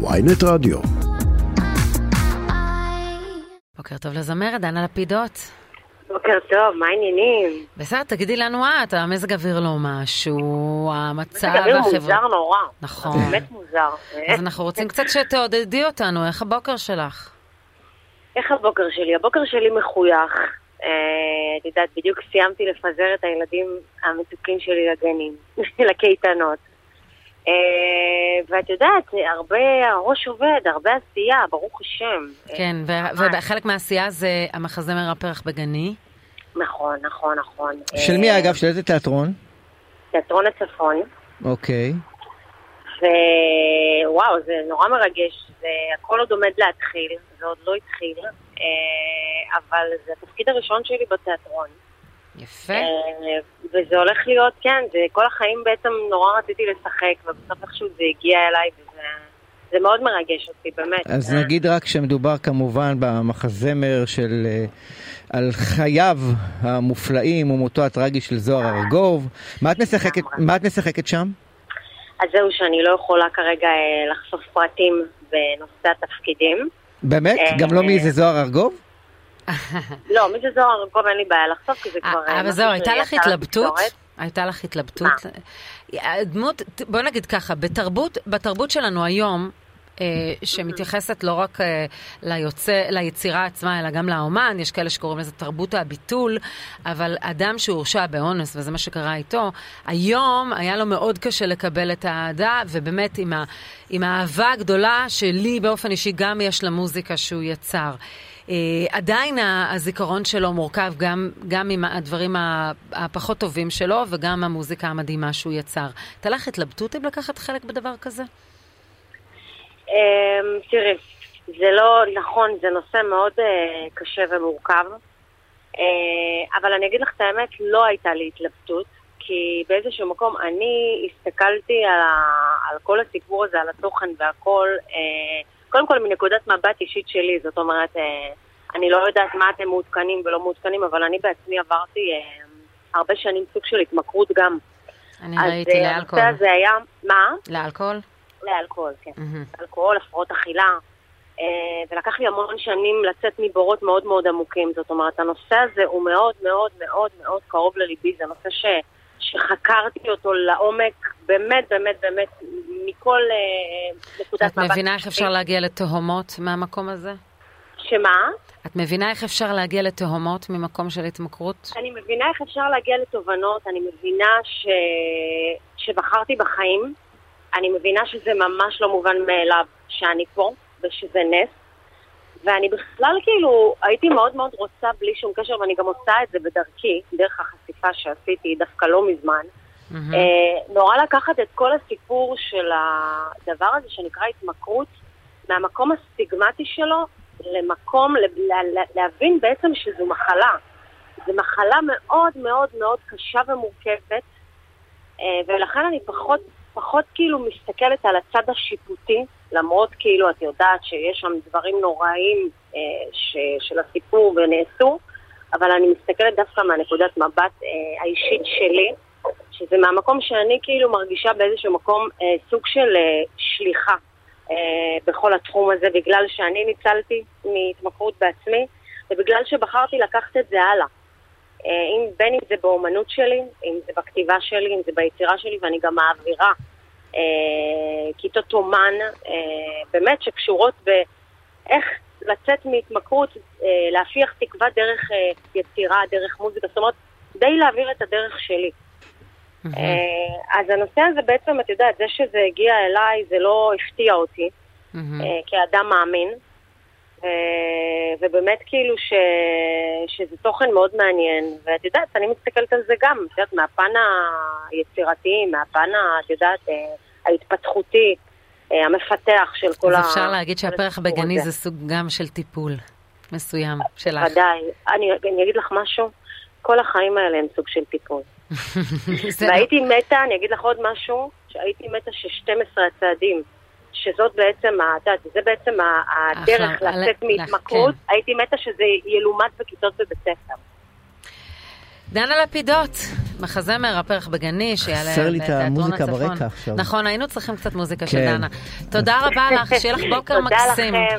ויינט רדיו. בוקר טוב לזמרת, דנה לפידות. בוקר טוב, מה העניינים? בסדר, תגידי לנו את, המזג אוויר לא משהו, המצב... מזג אוויר מוזר נורא. נכון. באמת מוזר. אז אנחנו רוצים קצת שתעודדי אותנו, איך הבוקר שלך? איך הבוקר שלי? הבוקר שלי מחוייך. אה, את יודעת, בדיוק סיימתי לפזר את הילדים המתוקים שלי לגנים, לקייטנות. אה, ואת יודעת, הרבה, הראש עובד, הרבה עשייה, ברוך השם. כן, אה, וחלק מהעשייה זה המחזמר הפרח בגני. נכון, נכון, נכון. של אה, מי אגב? של איזה תיאטרון? תיאטרון הצפון. אוקיי. ווואו, זה נורא מרגש, זה הכל עוד עומד להתחיל, זה עוד לא התחיל, אה, אבל זה התפקיד הראשון שלי בתיאטרון. יפה. אה, וזה הולך להיות, כן, זה כל החיים בעצם נורא רציתי לשחק, ובסוף איכשהו זה הגיע אליי, וזה זה מאוד מרגש אותי, באמת. אז אה, נגיד רק שמדובר כמובן במחזמר של... אה, על חייו המופלאים ומותו הטרגי של זוהר ארגוב. מה את משחקת, מה את משחקת שם? אז זהו שאני לא יכולה כרגע אה, לחשוף פרטים בנושא התפקידים. באמת? גם לא מי זה זוהר ארגוב? לא, מי זה זוהר ארגוב אין לי בעיה לחשוף, כי זה כבר... אה, אבל זהו, הייתה לך התלבטות? הייתה לך התלבטות? הדמות, בוא נגיד ככה, בתרבות, בתרבות שלנו היום, אה, שמתייחסת לא רק אה, ליוצא, ליצירה עצמה, אלא גם לאומן, יש כאלה שקוראים לזה תרבות הביטול, אבל אדם שהורשע באונס, וזה מה שקרה איתו, היום היה לו מאוד קשה לקבל את האהדה, ובאמת עם, ה, עם האהבה הגדולה שלי באופן אישי גם יש למוזיקה שהוא יצר. Uh, עדיין הזיכרון שלו מורכב גם, גם עם הדברים הפחות טובים שלו וגם המוזיקה המדהימה שהוא יצר. הייתה לך התלבטות אם לקחת חלק בדבר כזה? אמ, תראי, זה לא נכון, זה נושא מאוד אה, קשה ומורכב, אה, אבל אני אגיד לך את האמת, לא הייתה לי התלבטות, כי באיזשהו מקום אני הסתכלתי על, ה, על כל הסיפור הזה, על התוכן והכל, אה, קודם כל מנקודת מבט אישית שלי, זאת אומרת, אני לא יודעת מה אתם מעודכנים ולא מעודכנים, אבל אני בעצמי עברתי הרבה שנים סוג של התמכרות גם. אני אז ראיתי לאלכוהול. הנושא הזה היה, מה? לאלכוהול? לאלכוהול, כן. מהמם. אלכוהול, הפרעות אכילה, אה, ולקח לי המון שנים לצאת מבורות מאוד מאוד עמוקים. זאת אומרת, הנושא הזה הוא מאוד מאוד מאוד מאוד קרוב לליבי, זה נושא ש, שחקרתי אותו לעומק, באמת באמת באמת, מכל אה, נקודת את מבט. מבינה איך אפשר להגיע לתהומות מהמקום הזה? שמה? את מבינה איך אפשר להגיע לתהומות ממקום של התמכרות? אני מבינה איך אפשר להגיע לתובנות, אני מבינה ש... שבחרתי בחיים, אני מבינה שזה ממש לא מובן מאליו שאני פה, ושזה נס, ואני בכלל כאילו הייתי מאוד מאוד רוצה בלי שום קשר, ואני גם עושה את זה בדרכי, דרך החשיפה שעשיתי דווקא לא מזמן. מהמם. אה, נורא לקחת את כל הסיפור של הדבר הזה שנקרא התמכרות, מהמקום הסטיגמטי שלו למקום, ל- ל- ל- להבין בעצם שזו מחלה. זו מחלה מאוד מאוד מאוד קשה ומורכבת, אה, ולכן אני פחות, פחות כאילו מסתכלת על הצד השיפוטי, למרות כאילו את יודעת שיש שם דברים נוראים אה, ש, של הסיפור ונעשו, אבל אני מסתכלת דווקא מהנקודת מבט אה, האישית שלי, שזה מהמקום שאני כאילו מרגישה באיזשהו מקום אה, סוג של אה, שליחה אה, בכל התחום הזה, בגלל שאני ניצלתי מהתמכרות בעצמי, ובגלל שבחרתי לקחת את זה הלאה. אה, אם, בין אם זה באומנות שלי, אם זה בכתיבה שלי, אם זה ביצירה שלי, ואני גם מעבירה אה, כיתות אומן, אה, באמת שקשורות באיך לצאת מהתמכרות, אה, להפיח תקווה דרך אה, יצירה, דרך מוזיקה, זאת אומרת, די להעביר את הדרך שלי. אה, אז הנושא הזה בעצם, את יודעת, זה שזה הגיע אליי, זה לא הפתיע אותי. אה, כאדם מאמין. אה, ובאמת כאילו ש... שזה תוכן מאוד מעניין, ואת יודעת, אני מסתכלת על זה גם, את יודעת, מהפן היצירתי, מהפן, את יודעת, אה, ההתפתחותי, אה, המפתח של כל ה... אז אפשר להגיד שהפרח בגני הזה. זה סוג גם של טיפול מסוים שלך. ודאי. אני, אני אגיד לך משהו, כל החיים האלה הם סוג של טיפול. והייתי מתה, אני אגיד לך עוד משהו, שהייתי מתה ש-12 הצעדים, שזאת בעצם, ה- את יודעת, זה בעצם הדרך אחלה, לצאת מהתמכרות, כן. הייתי מתה שזה ילומד בכיתות בבית ספר. דנה לפידות, מחזמר הפרח בגני, שיעלה חסר לי את המוזיקה. ברקע עכשיו. נכון, היינו צריכים קצת מוזיקה של כן. דנה. תודה רבה לך, שיהיה לך בוקר תודה מקסים. לכם.